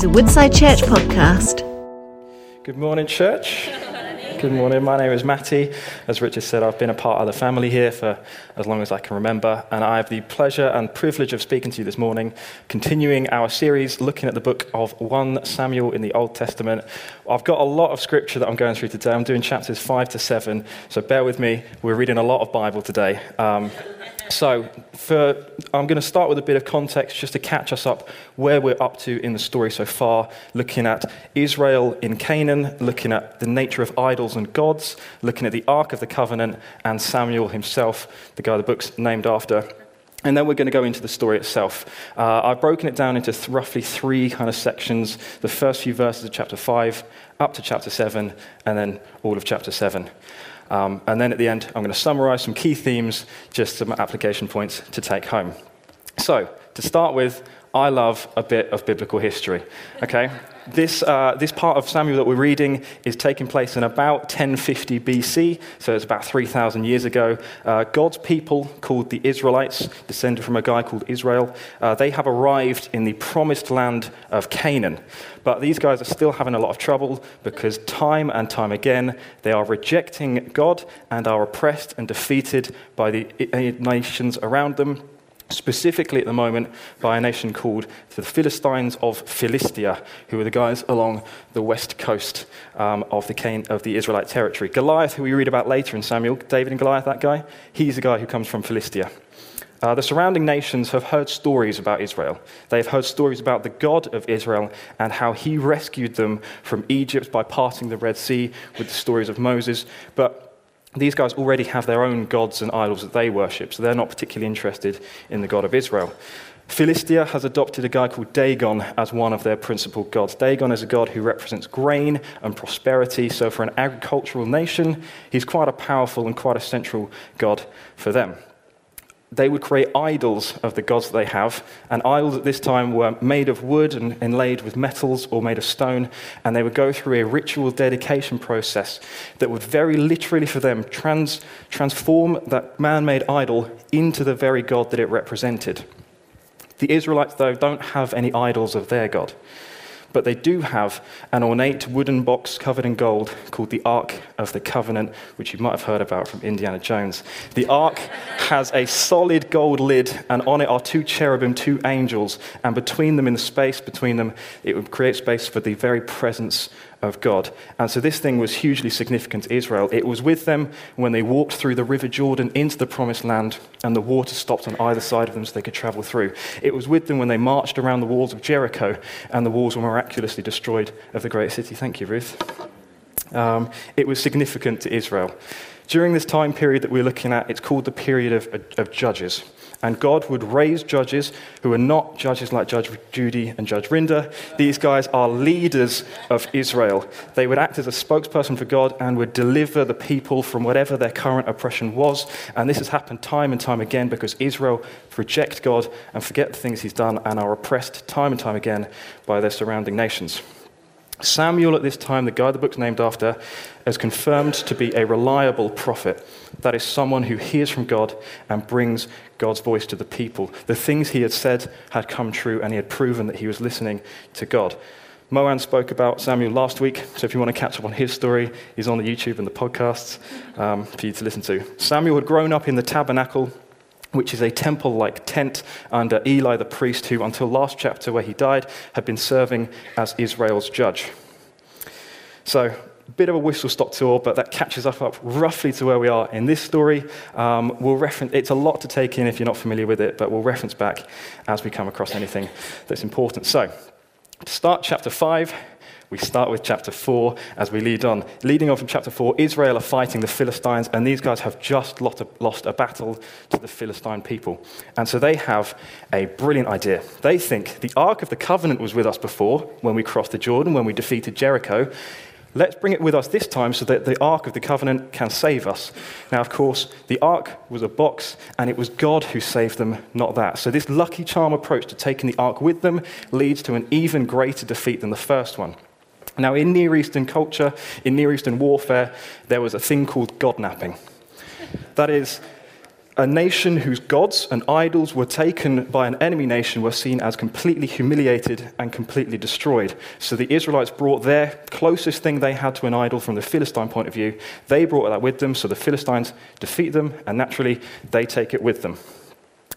is a Woodside Church podcast. Good morning, church. Good morning. My name is Matty. As Richard said, I've been a part of the family here for as long as I can remember, and I have the pleasure and privilege of speaking to you this morning, continuing our series looking at the book of 1 Samuel in the Old Testament. I've got a lot of scripture that I'm going through today. I'm doing chapters 5 to 7, so bear with me. We're reading a lot of Bible today. Um, so, for, I'm going to start with a bit of context just to catch us up where we're up to in the story so far, looking at Israel in Canaan, looking at the nature of idols and gods, looking at the Ark of the Covenant, and Samuel himself, the guy the book's named after. And then we're going to go into the story itself. Uh, I've broken it down into th- roughly three kind of sections the first few verses of chapter 5, up to chapter 7, and then all of chapter 7. Um, and then at the end, I'm going to summarize some key themes, just some application points to take home. So, to start with, I love a bit of biblical history. Okay? This, uh, this part of Samuel that we're reading is taking place in about 1050 BC, so it's about 3,000 years ago. Uh, God's people, called the Israelites, descended from a guy called Israel, uh, they have arrived in the promised land of Canaan. But these guys are still having a lot of trouble because time and time again they are rejecting God and are oppressed and defeated by the uh, nations around them specifically at the moment by a nation called the Philistines of Philistia, who are the guys along the west coast um, of, the of the Israelite territory. Goliath, who we read about later in Samuel, David and Goliath, that guy, he's the guy who comes from Philistia. Uh, the surrounding nations have heard stories about Israel. They've heard stories about the God of Israel and how he rescued them from Egypt by parting the Red Sea with the stories of Moses. But these guys already have their own gods and idols that they worship, so they're not particularly interested in the God of Israel. Philistia has adopted a guy called Dagon as one of their principal gods. Dagon is a god who represents grain and prosperity, so for an agricultural nation, he's quite a powerful and quite a central god for them they would create idols of the gods they have. And idols at this time were made of wood and inlaid with metals or made of stone. And they would go through a ritual dedication process that would very literally, for them, trans- transform that man made idol into the very God that it represented. The Israelites, though, don't have any idols of their God. But they do have an ornate wooden box covered in gold called the Ark of the Covenant, which you might have heard about from Indiana Jones. The Ark has a solid gold lid, and on it are two cherubim, two angels, and between them, in the space between them, it would create space for the very presence of God. And so this thing was hugely significant to Israel. It was with them when they walked through the River Jordan into the Promised Land and the water stopped on either side of them so they could travel through. It was with them when they marched around the walls of Jericho and the walls were miraculously destroyed of the great city. Thank you, Ruth. Um, it was significant to Israel. During this time period that we're looking at, it's called the period of, of Judges. And God would raise judges who are not judges like Judge Judy and Judge Rinder. These guys are leaders of Israel. They would act as a spokesperson for God and would deliver the people from whatever their current oppression was. And this has happened time and time again because Israel reject God and forget the things he's done and are oppressed time and time again by their surrounding nations. Samuel, at this time, the guy the book's named after, is confirmed to be a reliable prophet. That is someone who hears from God and brings God's voice to the people. The things he had said had come true, and he had proven that he was listening to God. Moan spoke about Samuel last week, so if you want to catch up on his story, he's on the YouTube and the podcasts um, for you to listen to. Samuel had grown up in the tabernacle which is a temple like tent under Eli the priest, who, until last chapter where he died, had been serving as Israel's judge. So, bit of a whistle stop tour, but that catches us up roughly to where we are in this story. Um, we'll reference, it's a lot to take in if you're not familiar with it, but we'll reference back as we come across anything that's important. So, to start chapter 5, we start with chapter 4 as we lead on. Leading on from chapter 4, Israel are fighting the Philistines, and these guys have just lost a battle to the Philistine people. And so they have a brilliant idea. They think the Ark of the Covenant was with us before when we crossed the Jordan, when we defeated Jericho. Let's bring it with us this time so that the Ark of the Covenant can save us. Now, of course, the Ark was a box, and it was God who saved them, not that. So, this lucky charm approach to taking the Ark with them leads to an even greater defeat than the first one. Now, in Near Eastern culture, in Near Eastern warfare, there was a thing called God napping. That is, a nation whose gods and idols were taken by an enemy nation were seen as completely humiliated and completely destroyed. So the Israelites brought their closest thing they had to an idol from the Philistine point of view. They brought that with them, so the Philistines defeat them, and naturally they take it with them.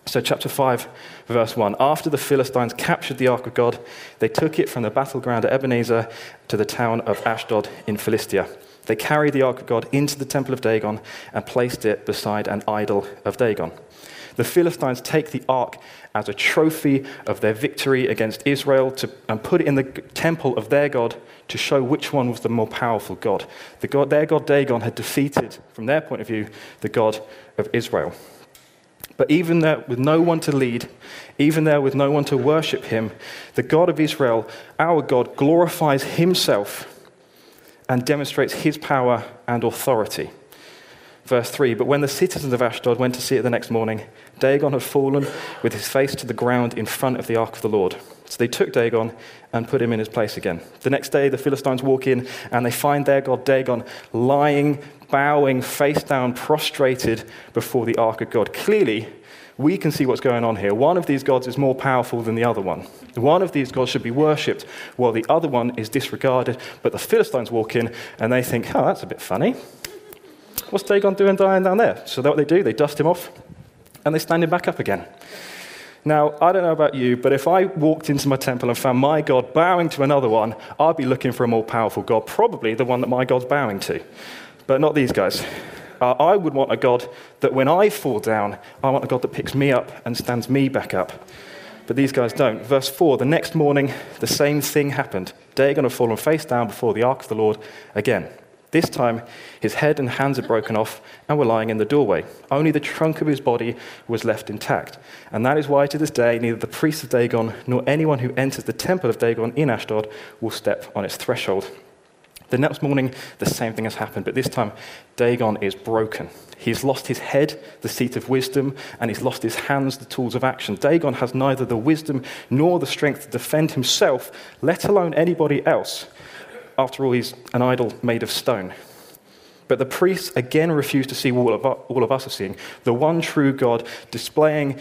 So, chapter 5, verse 1. After the Philistines captured the ark of God, they took it from the battleground at Ebenezer to the town of Ashdod in Philistia. They carried the ark of God into the temple of Dagon and placed it beside an idol of Dagon. The Philistines take the ark as a trophy of their victory against Israel to, and put it in the temple of their God to show which one was the more powerful God. The God. Their God Dagon had defeated, from their point of view, the God of Israel. But even there, with no one to lead, even there with no one to worship him, the God of Israel, our God, glorifies himself and demonstrates his power and authority. Verse 3 But when the citizens of Ashdod went to see it the next morning, Dagon had fallen with his face to the ground in front of the ark of the Lord. So they took Dagon and put him in his place again. The next day, the Philistines walk in and they find their god Dagon lying, bowing, face down, prostrated before the ark of God. Clearly, we can see what's going on here. One of these gods is more powerful than the other one. One of these gods should be worshipped while the other one is disregarded. But the Philistines walk in and they think, oh, that's a bit funny. What's Dagon doing dying down there? So what they do, they dust him off and they stand him back up again. Now, I don't know about you, but if I walked into my temple and found my God bowing to another one, I'd be looking for a more powerful God, probably the one that my God's bowing to. But not these guys. Uh, I would want a God that when I fall down, I want a God that picks me up and stands me back up. But these guys don't. Verse 4 The next morning, the same thing happened. Dagon had fallen face down before the ark of the Lord again. This time, his head and hands had broken off and were lying in the doorway. Only the trunk of his body was left intact. And that is why, to this day, neither the priests of Dagon nor anyone who enters the temple of Dagon in Ashdod will step on its threshold. The next morning, the same thing has happened, but this time, Dagon is broken. He's lost his head, the seat of wisdom, and he's lost his hands, the tools of action. Dagon has neither the wisdom nor the strength to defend himself, let alone anybody else. After all, he's an idol made of stone. But the priests again refuse to see what all of us are seeing the one true God displaying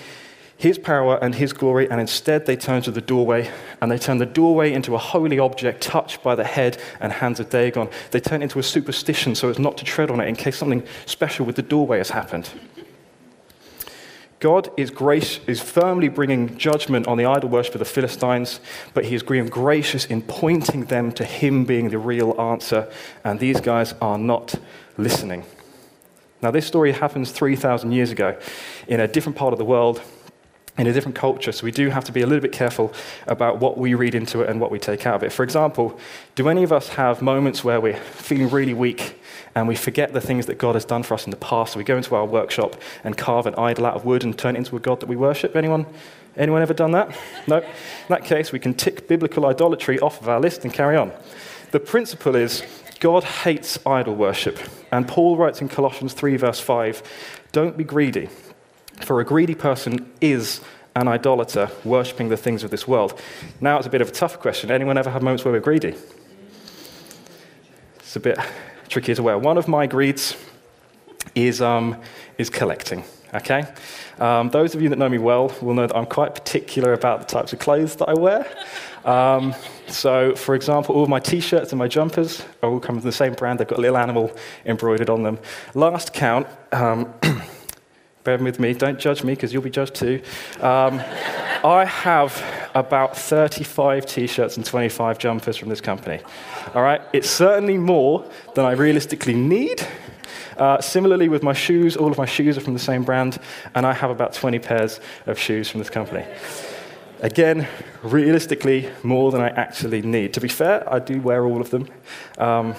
his power and his glory, and instead they turn to the doorway, and they turn the doorway into a holy object touched by the head and hands of Dagon. They turn it into a superstition so as not to tread on it in case something special with the doorway has happened. God is, grace, is firmly bringing judgment on the idol worship of the Philistines, but he is being gracious in pointing them to him being the real answer, and these guys are not listening. Now, this story happens 3,000 years ago in a different part of the world in a different culture, so we do have to be a little bit careful about what we read into it and what we take out of it. For example, do any of us have moments where we're feeling really weak and we forget the things that God has done for us in the past? So we go into our workshop and carve an idol out of wood and turn it into a God that we worship? Anyone? Anyone ever done that? No? In that case, we can tick biblical idolatry off of our list and carry on. The principle is God hates idol worship. And Paul writes in Colossians 3, verse 5 Don't be greedy for a greedy person is an idolater, worshipping the things of this world. Now it's a bit of a tough question. Anyone ever have moments where we're greedy? It's a bit tricky to wear. One of my greeds is, um, is collecting. Okay? Um, those of you that know me well will know that I'm quite particular about the types of clothes that I wear. Um, so, for example, all of my t shirts and my jumpers are all coming from the same brand. They've got a little animal embroidered on them. Last count, um, bear with me, don't judge me because you'll be judged too. Um, I have about 35 t shirts and 25 jumpers from this company. All right? It's certainly more than I realistically need. Uh, similarly, with my shoes, all of my shoes are from the same brand, and I have about 20 pairs of shoes from this company. Again, realistically, more than I actually need. To be fair, I do wear all of them. Um,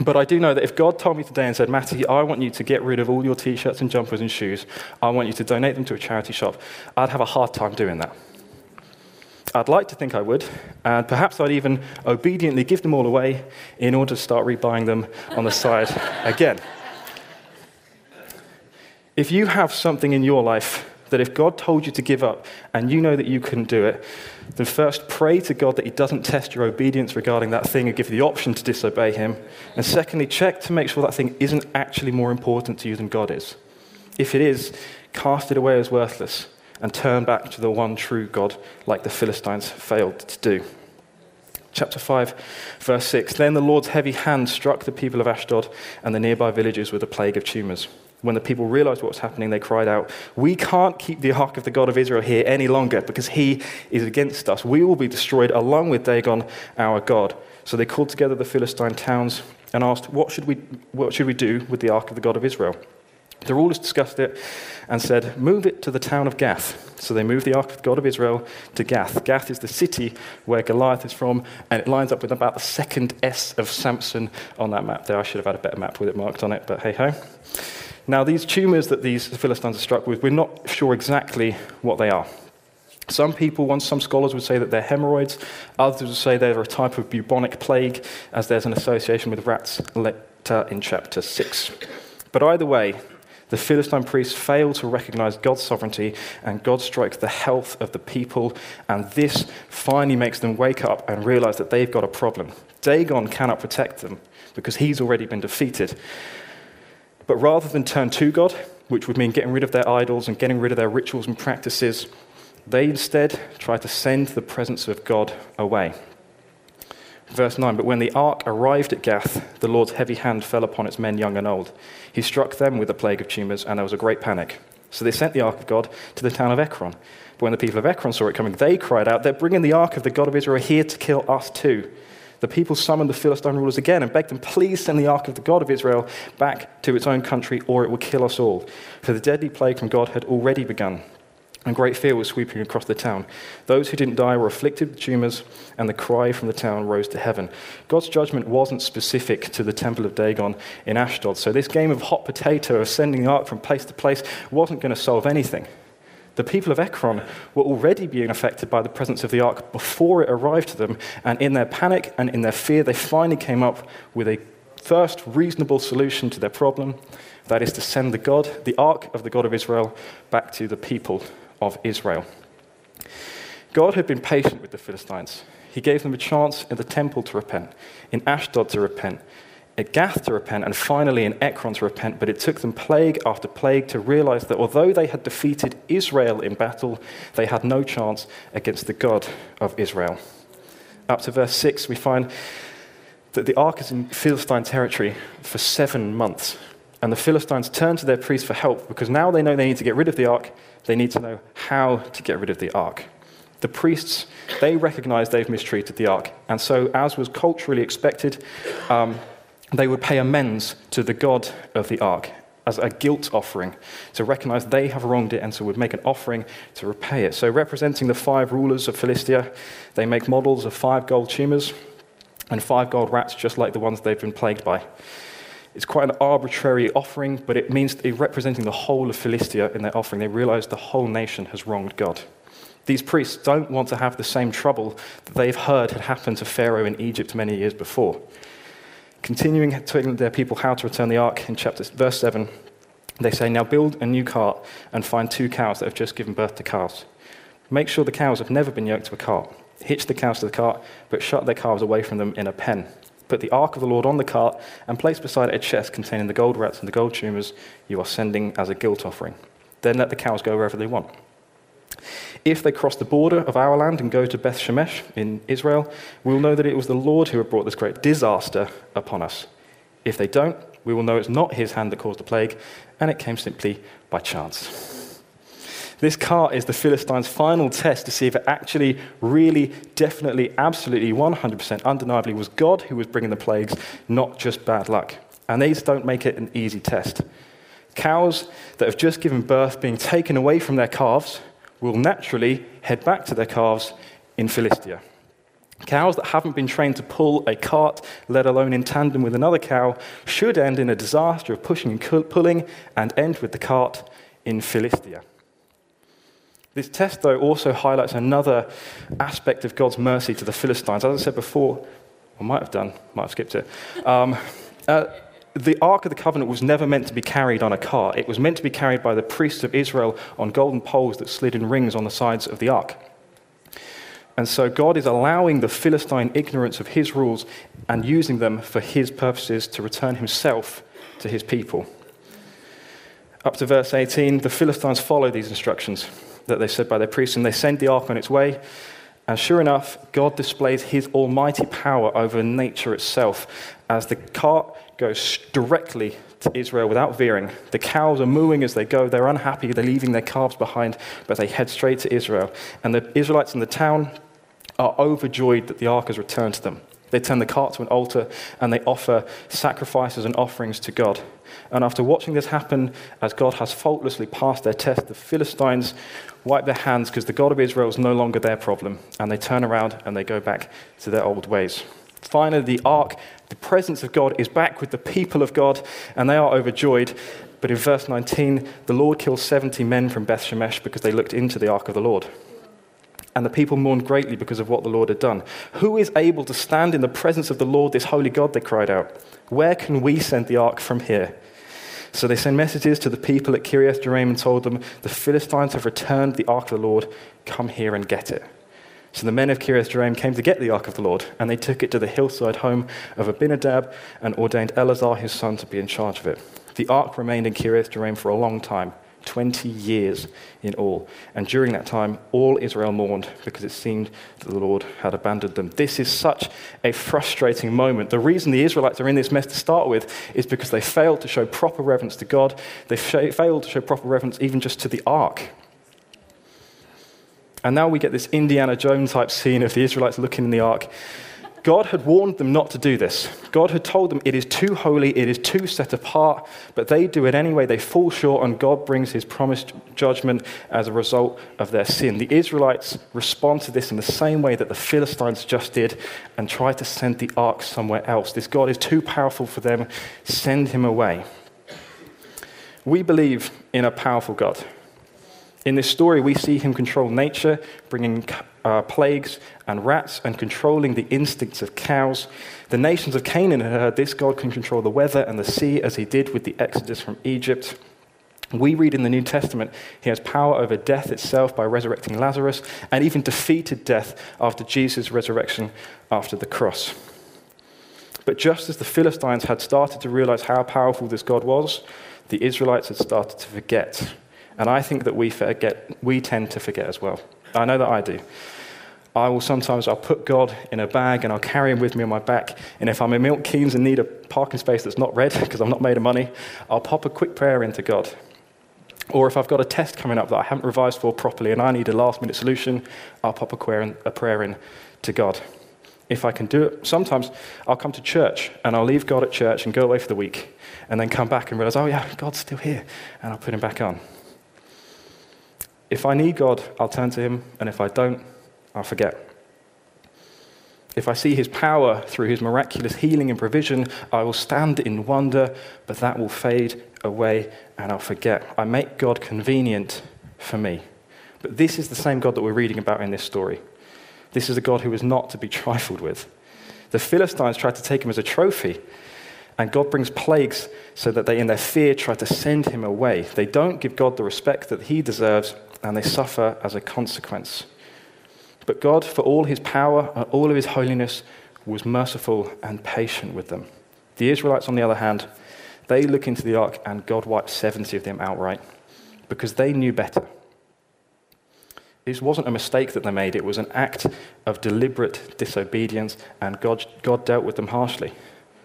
but I do know that if God told me today and said, Matty, I want you to get rid of all your t shirts and jumpers and shoes, I want you to donate them to a charity shop, I'd have a hard time doing that. I'd like to think I would, and perhaps I'd even obediently give them all away in order to start rebuying them on the side again. If you have something in your life that if God told you to give up and you know that you couldn't do it, then first pray to God that He doesn't test your obedience regarding that thing and give you the option to disobey Him. And secondly, check to make sure that thing isn't actually more important to you than God is. If it is, cast it away as worthless, and turn back to the one true God like the Philistines failed to do. Chapter 5, verse 6 Then the Lord's heavy hand struck the people of Ashdod and the nearby villages with a plague of tumors. When the people realized what was happening, they cried out, We can't keep the ark of the God of Israel here any longer because he is against us. We will be destroyed along with Dagon, our God. So they called together the Philistine towns and asked, What should we, what should we do with the ark of the God of Israel? The rulers discussed it and said, Move it to the town of Gath. So they moved the ark of the God of Israel to Gath. Gath is the city where Goliath is from, and it lines up with about the second S of Samson on that map there. I should have had a better map with it marked on it, but hey ho. Now, these tumors that these Philistines are struck with, we're not sure exactly what they are. Some people, some scholars would say that they're hemorrhoids. Others would say they're a type of bubonic plague, as there's an association with rats later in chapter 6. But either way, the Philistine priests fail to recognize God's sovereignty, and God strikes the health of the people. And this finally makes them wake up and realize that they've got a problem. Dagon cannot protect them because he's already been defeated. But rather than turn to God, which would mean getting rid of their idols and getting rid of their rituals and practices, they instead try to send the presence of God away. Verse 9 But when the ark arrived at Gath, the Lord's heavy hand fell upon its men, young and old. He struck them with a plague of tumors, and there was a great panic. So they sent the ark of God to the town of Ekron. But when the people of Ekron saw it coming, they cried out, They're bringing the ark of the God of Israel here to kill us too the people summoned the Philistine rulers again and begged them, Please send the ark of the God of Israel back to its own country, or it will kill us all. For the deadly plague from God had already begun, and great fear was sweeping across the town. Those who didn't die were afflicted with tumors, and the cry from the town rose to heaven. God's judgment wasn't specific to the temple of Dagon in Ashdod, so this game of hot potato of sending the ark from place to place wasn't going to solve anything. The people of Ekron were already being affected by the presence of the ark before it arrived to them, and in their panic and in their fear, they finally came up with a first reasonable solution to their problem that is to send the God, the ark of the God of Israel, back to the people of Israel. God had been patient with the Philistines. He gave them a chance in the temple to repent, in Ashdod to repent, at Gath to repent, and finally in Ekron to repent, but it took them plague after plague to realize that although they had defeated Israel in battle, they had no chance against the God of Israel. Up to verse 6, we find that the ark is in Philistine territory for seven months. And the Philistines turn to their priests for help because now they know they need to get rid of the ark, they need to know how to get rid of the ark. The priests, they recognize they've mistreated the ark. And so, as was culturally expected, um, they would pay amends to the God of the ark as a guilt offering to recognize they have wronged it and so would make an offering to repay it. So, representing the five rulers of Philistia, they make models of five gold tumors and five gold rats, just like the ones they've been plagued by. It's quite an arbitrary offering, but it means representing the whole of Philistia in their offering. They realize the whole nation has wronged God. These priests don't want to have the same trouble that they've heard had happened to Pharaoh in Egypt many years before. Continuing telling their people how to return the ark in chapter verse 7, they say, Now build a new cart and find two cows that have just given birth to calves. Make sure the cows have never been yoked to a cart. Hitch the cows to the cart, but shut their calves away from them in a pen. Put the ark of the Lord on the cart and place beside it a chest containing the gold rats and the gold tumors you are sending as a guilt offering. Then let the cows go wherever they want. If they cross the border of our land and go to Beth Shemesh in Israel, we'll know that it was the Lord who had brought this great disaster upon us. If they don't, we will know it's not his hand that caused the plague, and it came simply by chance. This cart is the Philistines' final test to see if it actually, really, definitely, absolutely, 100% undeniably was God who was bringing the plagues, not just bad luck. And these don't make it an easy test. Cows that have just given birth being taken away from their calves will naturally head back to their calves in Philistia. Cows that haven't been trained to pull a cart, let alone in tandem with another cow, should end in a disaster of pushing and pulling and end with the cart in Philistia. This test, though, also highlights another aspect of God's mercy to the Philistines. As I said before, I might have done, might have skipped it. Um, uh, the Ark of the Covenant was never meant to be carried on a cart. It was meant to be carried by the priests of Israel on golden poles that slid in rings on the sides of the Ark. And so God is allowing the Philistine ignorance of his rules and using them for his purposes to return himself to his people. Up to verse 18, the Philistines follow these instructions that they said by their priests, and they send the ark on its way. And sure enough, God displays his almighty power over nature itself as the cart goes directly to Israel without veering. The cows are mooing as they go. They're unhappy. They're leaving their calves behind, but they head straight to Israel. And the Israelites in the town are overjoyed that the ark has returned to them. They turn the cart to an altar and they offer sacrifices and offerings to God. And after watching this happen, as God has faultlessly passed their test, the Philistines wipe their hands because the God of Israel is no longer their problem. And they turn around and they go back to their old ways. Finally, the ark, the presence of God, is back with the people of God, and they are overjoyed. But in verse 19, the Lord kills 70 men from Beth Shemesh because they looked into the ark of the Lord. And the people mourned greatly because of what the Lord had done. Who is able to stand in the presence of the Lord, this holy God? They cried out. Where can we send the ark from here? So they sent messages to the people at Kiriath Jearim and told them, The Philistines have returned the ark of the Lord. Come here and get it. So the men of Kiriath Jearim came to get the ark of the Lord, and they took it to the hillside home of Abinadab and ordained Eleazar his son to be in charge of it. The ark remained in Kiriath Jearim for a long time 20 years in all. And during that time, all Israel mourned because it seemed that the Lord had abandoned them. This is such a frustrating moment. The reason the Israelites are in this mess to start with is because they failed to show proper reverence to God, they failed to show proper reverence even just to the ark. And now we get this Indiana Jones type scene of the Israelites looking in the ark God had warned them not to do this. God had told them it is too holy, it is too set apart, but they do it anyway. They fall short, and God brings his promised judgment as a result of their sin. The Israelites respond to this in the same way that the Philistines just did and try to send the ark somewhere else. This God is too powerful for them, send him away. We believe in a powerful God. In this story, we see him control nature, bringing uh, plagues and rats and controlling the instincts of cows. The nations of Canaan had heard this God can control the weather and the sea as he did with the exodus from Egypt. We read in the New Testament he has power over death itself by resurrecting Lazarus and even defeated death after Jesus' resurrection after the cross. But just as the Philistines had started to realize how powerful this God was, the Israelites had started to forget and I think that we forget, we tend to forget as well. I know that I do. I will sometimes I'll put God in a bag and I'll carry him with me on my back. And if I'm in Milton Keynes and need a parking space that's not red because I'm not made of money, I'll pop a quick prayer into God. Or if I've got a test coming up that I haven't revised for properly and I need a last minute solution, I'll pop a prayer in, a prayer in to God. If I can do it, sometimes I'll come to church and I'll leave God at church and go away for the week and then come back and realize, oh yeah, God's still here. And I'll put him back on. If I need God, I'll turn to Him, and if I don't, I'll forget. If I see His power through His miraculous healing and provision, I will stand in wonder, but that will fade away and I'll forget. I make God convenient for me. But this is the same God that we're reading about in this story. This is a God who is not to be trifled with. The Philistines tried to take him as a trophy, and God brings plagues so that they, in their fear, try to send him away. They don't give God the respect that he deserves, and they suffer as a consequence. But God, for all his power and all of his holiness, was merciful and patient with them. The Israelites, on the other hand, they look into the ark and God wiped 70 of them outright because they knew better. This wasn't a mistake that they made, it was an act of deliberate disobedience, and God, God dealt with them harshly.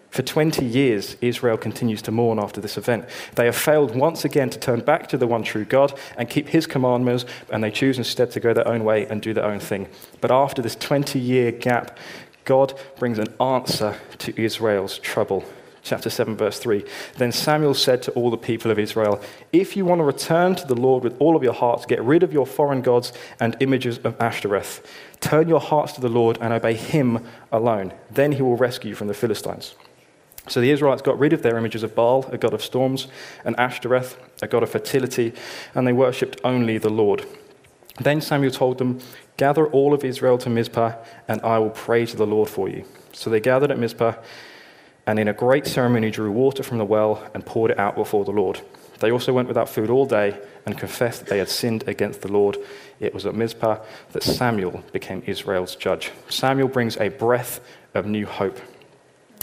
For 20 years, Israel continues to mourn after this event. They have failed once again to turn back to the one true God and keep his commandments, and they choose instead to go their own way and do their own thing. But after this 20 year gap, God brings an answer to Israel's trouble. Chapter 7, verse 3. Then Samuel said to all the people of Israel, If you want to return to the Lord with all of your hearts, get rid of your foreign gods and images of Ashtoreth. Turn your hearts to the Lord and obey him alone. Then he will rescue you from the Philistines. So the Israelites got rid of their images of Baal, a god of storms, and Ashtoreth, a god of fertility, and they worshipped only the Lord. Then Samuel told them, Gather all of Israel to Mizpah, and I will pray to the Lord for you. So they gathered at Mizpah, and in a great ceremony drew water from the well and poured it out before the Lord. They also went without food all day and confessed that they had sinned against the Lord. It was at Mizpah that Samuel became Israel's judge. Samuel brings a breath of new hope.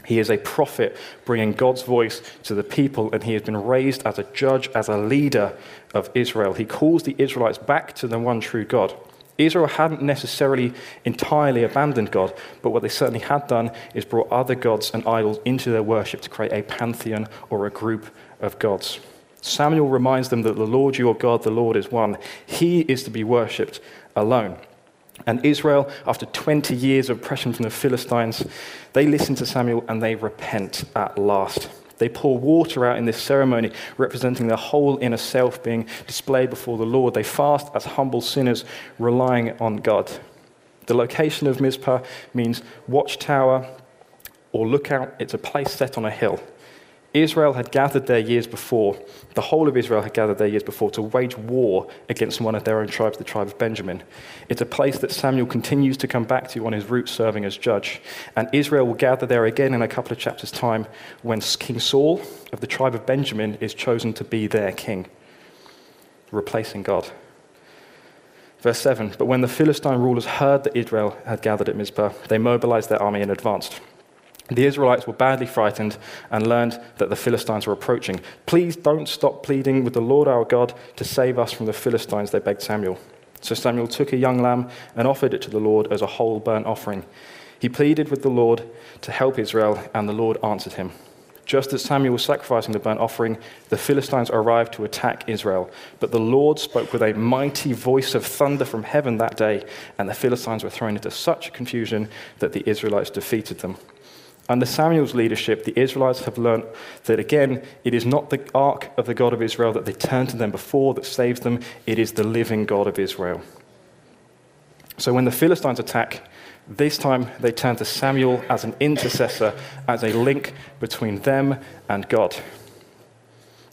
He is a prophet bringing God's voice to the people, and he has been raised as a judge, as a leader of Israel. He calls the Israelites back to the one true God. Israel hadn't necessarily entirely abandoned God, but what they certainly had done is brought other gods and idols into their worship to create a pantheon or a group of gods. Samuel reminds them that the Lord your God, the Lord, is one. He is to be worshipped alone. And Israel, after 20 years of oppression from the Philistines, they listen to Samuel and they repent at last. They pour water out in this ceremony, representing their whole inner self being displayed before the Lord. They fast as humble sinners, relying on God. The location of Mizpah means watchtower or lookout. It's a place set on a hill. Israel had gathered there years before, the whole of Israel had gathered there years before to wage war against one of their own tribes, the tribe of Benjamin. It's a place that Samuel continues to come back to on his route serving as judge. And Israel will gather there again in a couple of chapters' time when King Saul of the tribe of Benjamin is chosen to be their king, replacing God. Verse 7 But when the Philistine rulers heard that Israel had gathered at Mizpah, they mobilized their army and advanced. The Israelites were badly frightened and learned that the Philistines were approaching. Please don't stop pleading with the Lord our God to save us from the Philistines, they begged Samuel. So Samuel took a young lamb and offered it to the Lord as a whole burnt offering. He pleaded with the Lord to help Israel, and the Lord answered him. Just as Samuel was sacrificing the burnt offering, the Philistines arrived to attack Israel. But the Lord spoke with a mighty voice of thunder from heaven that day, and the Philistines were thrown into such confusion that the Israelites defeated them. Under Samuel's leadership, the Israelites have learned that again, it is not the ark of the God of Israel that they turned to them before that saves them, it is the living God of Israel. So when the Philistines attack, this time they turn to Samuel as an intercessor, as a link between them and God.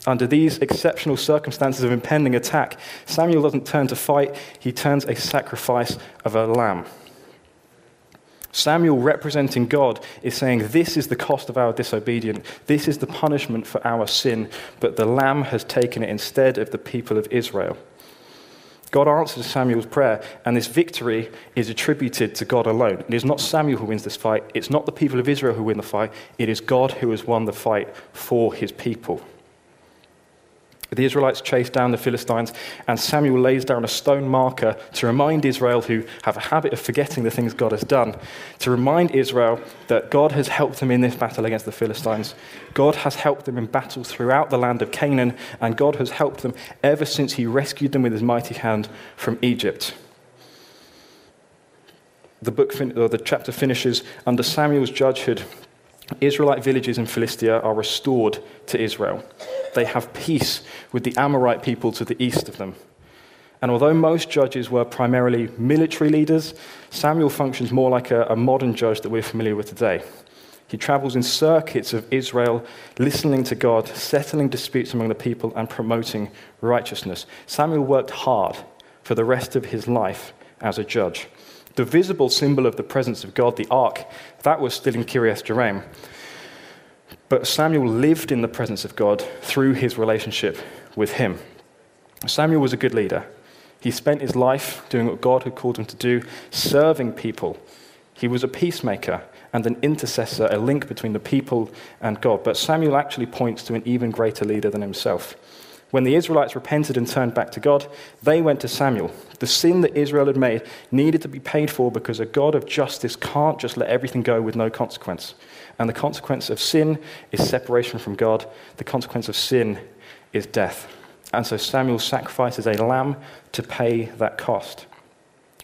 Under these exceptional circumstances of impending attack, Samuel doesn't turn to fight, he turns a sacrifice of a lamb. Samuel, representing God, is saying, This is the cost of our disobedience. This is the punishment for our sin. But the Lamb has taken it instead of the people of Israel. God answers Samuel's prayer, and this victory is attributed to God alone. It is not Samuel who wins this fight. It's not the people of Israel who win the fight. It is God who has won the fight for his people. The Israelites chase down the Philistines, and Samuel lays down a stone marker to remind Israel, who have a habit of forgetting the things God has done, to remind Israel that God has helped them in this battle against the Philistines. God has helped them in battles throughout the land of Canaan, and God has helped them ever since He rescued them with His mighty hand from Egypt. The, book fin- or the chapter finishes under Samuel's judgehood. Israelite villages in Philistia are restored to Israel they have peace with the Amorite people to the east of them. And although most judges were primarily military leaders, Samuel functions more like a, a, modern judge that we're familiar with today. He travels in circuits of Israel, listening to God, settling disputes among the people, and promoting righteousness. Samuel worked hard for the rest of his life as a judge. The visible symbol of the presence of God, the ark, that was still in Kiriath Jearim. But Samuel lived in the presence of God through his relationship with him. Samuel was a good leader. He spent his life doing what God had called him to do, serving people. He was a peacemaker and an intercessor, a link between the people and God. But Samuel actually points to an even greater leader than himself. When the Israelites repented and turned back to God, they went to Samuel. The sin that Israel had made needed to be paid for because a God of justice can't just let everything go with no consequence. And the consequence of sin is separation from God. The consequence of sin is death. And so Samuel sacrifices a lamb to pay that cost.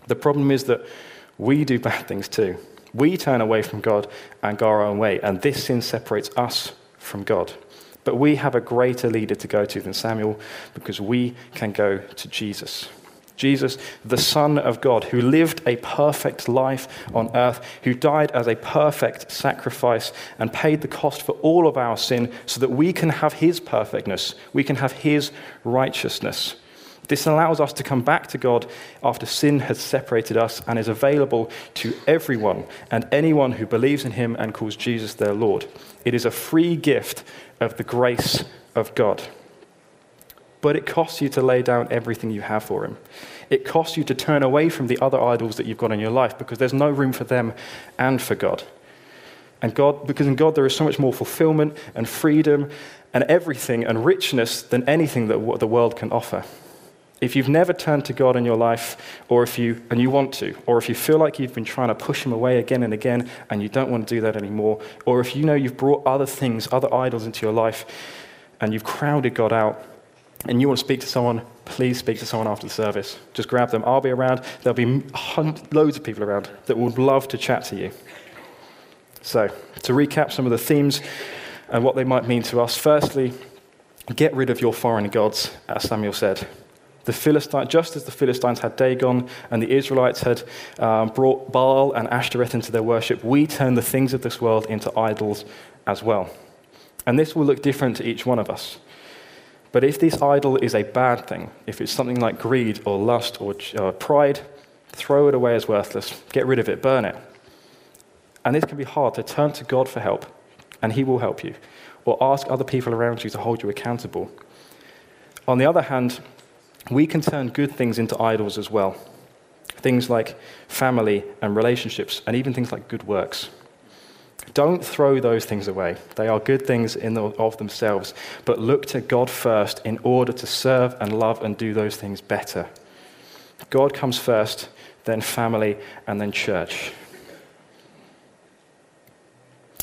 The problem is that we do bad things too. We turn away from God and go our own way, and this sin separates us from God. But we have a greater leader to go to than Samuel because we can go to Jesus. Jesus, the Son of God, who lived a perfect life on earth, who died as a perfect sacrifice and paid the cost for all of our sin so that we can have his perfectness, we can have his righteousness. This allows us to come back to God after sin has separated us and is available to everyone and anyone who believes in him and calls Jesus their Lord. It is a free gift of the grace of God but it costs you to lay down everything you have for Him. It costs you to turn away from the other idols that you've got in your life because there's no room for them and for God. And God, because in God there is so much more fulfillment and freedom and everything and richness than anything that the world can offer. If you've never turned to God in your life, or if you, and you want to, or if you feel like you've been trying to push Him away again and again and you don't want to do that anymore, or if you know you've brought other things, other idols into your life, and you've crowded God out, and you want to speak to someone, please speak to someone after the service. Just grab them. I'll be around. There'll be loads of people around that would love to chat to you. So, to recap some of the themes and what they might mean to us. Firstly, get rid of your foreign gods, as Samuel said. The Philistine, just as the Philistines had Dagon and the Israelites had um, brought Baal and Ashtoreth into their worship, we turn the things of this world into idols as well. And this will look different to each one of us. But if this idol is a bad thing, if it's something like greed or lust or uh, pride, throw it away as worthless. Get rid of it, burn it. And this can be hard to turn to God for help, and He will help you, or ask other people around you to hold you accountable. On the other hand, we can turn good things into idols as well. Things like family and relationships, and even things like good works. Don't throw those things away. They are good things in the, of themselves, but look to God first in order to serve and love and do those things better. God comes first, then family, and then church.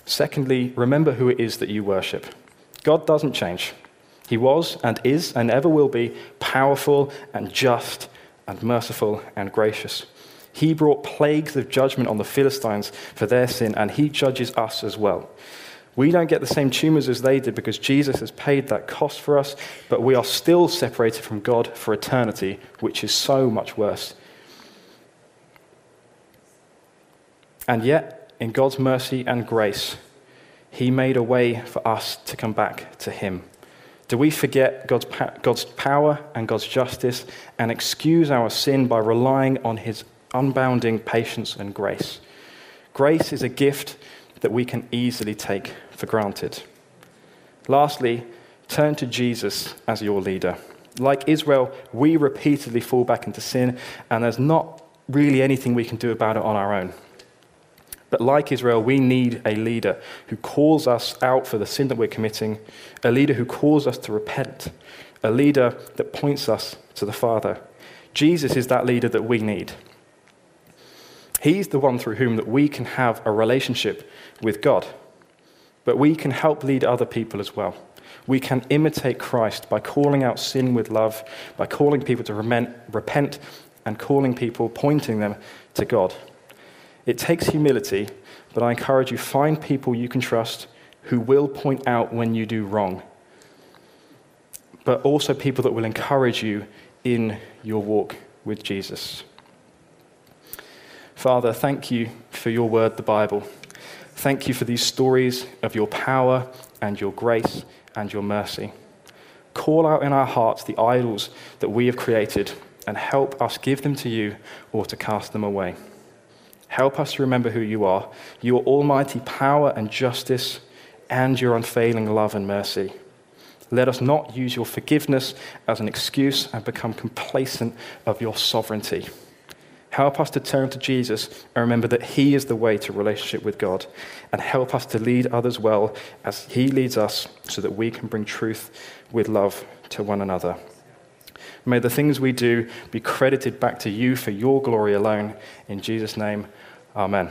Secondly, remember who it is that you worship. God doesn't change. He was and is and ever will be powerful and just and merciful and gracious. He brought plagues of judgment on the Philistines for their sin, and he judges us as well. We don't get the same tumors as they did because Jesus has paid that cost for us, but we are still separated from God for eternity, which is so much worse. And yet, in God's mercy and grace, He made a way for us to come back to Him. Do we forget God's, God's power and God's justice and excuse our sin by relying on His unbounding patience and grace. Grace is a gift that we can easily take for granted. Lastly, turn to Jesus as your leader. Like Israel, we repeatedly fall back into sin, and there's not really anything we can do about it on our own. But like Israel, we need a leader who calls us out for the sin that we're committing, a leader who calls us to repent, a leader that points us to the Father. Jesus is that leader that we need. He's the one through whom that we can have a relationship with God. But we can help lead other people as well. We can imitate Christ by calling out sin with love, by calling people to repent and calling people, pointing them to God. It takes humility, but I encourage you find people you can trust who will point out when you do wrong, but also people that will encourage you in your walk with Jesus. Father, thank you for your word, the Bible. Thank you for these stories of your power and your grace and your mercy. Call out in our hearts the idols that we have created and help us give them to you or to cast them away. Help us to remember who you are, your almighty power and justice, and your unfailing love and mercy. Let us not use your forgiveness as an excuse and become complacent of your sovereignty. Help us to turn to Jesus and remember that He is the way to relationship with God. And help us to lead others well as He leads us so that we can bring truth with love to one another. May the things we do be credited back to you for your glory alone. In Jesus' name, amen.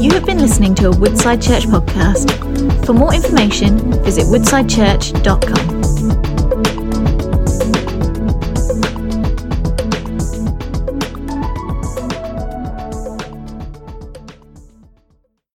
You have been listening to a Woodside Church podcast. For more information, visit woodsidechurch.com.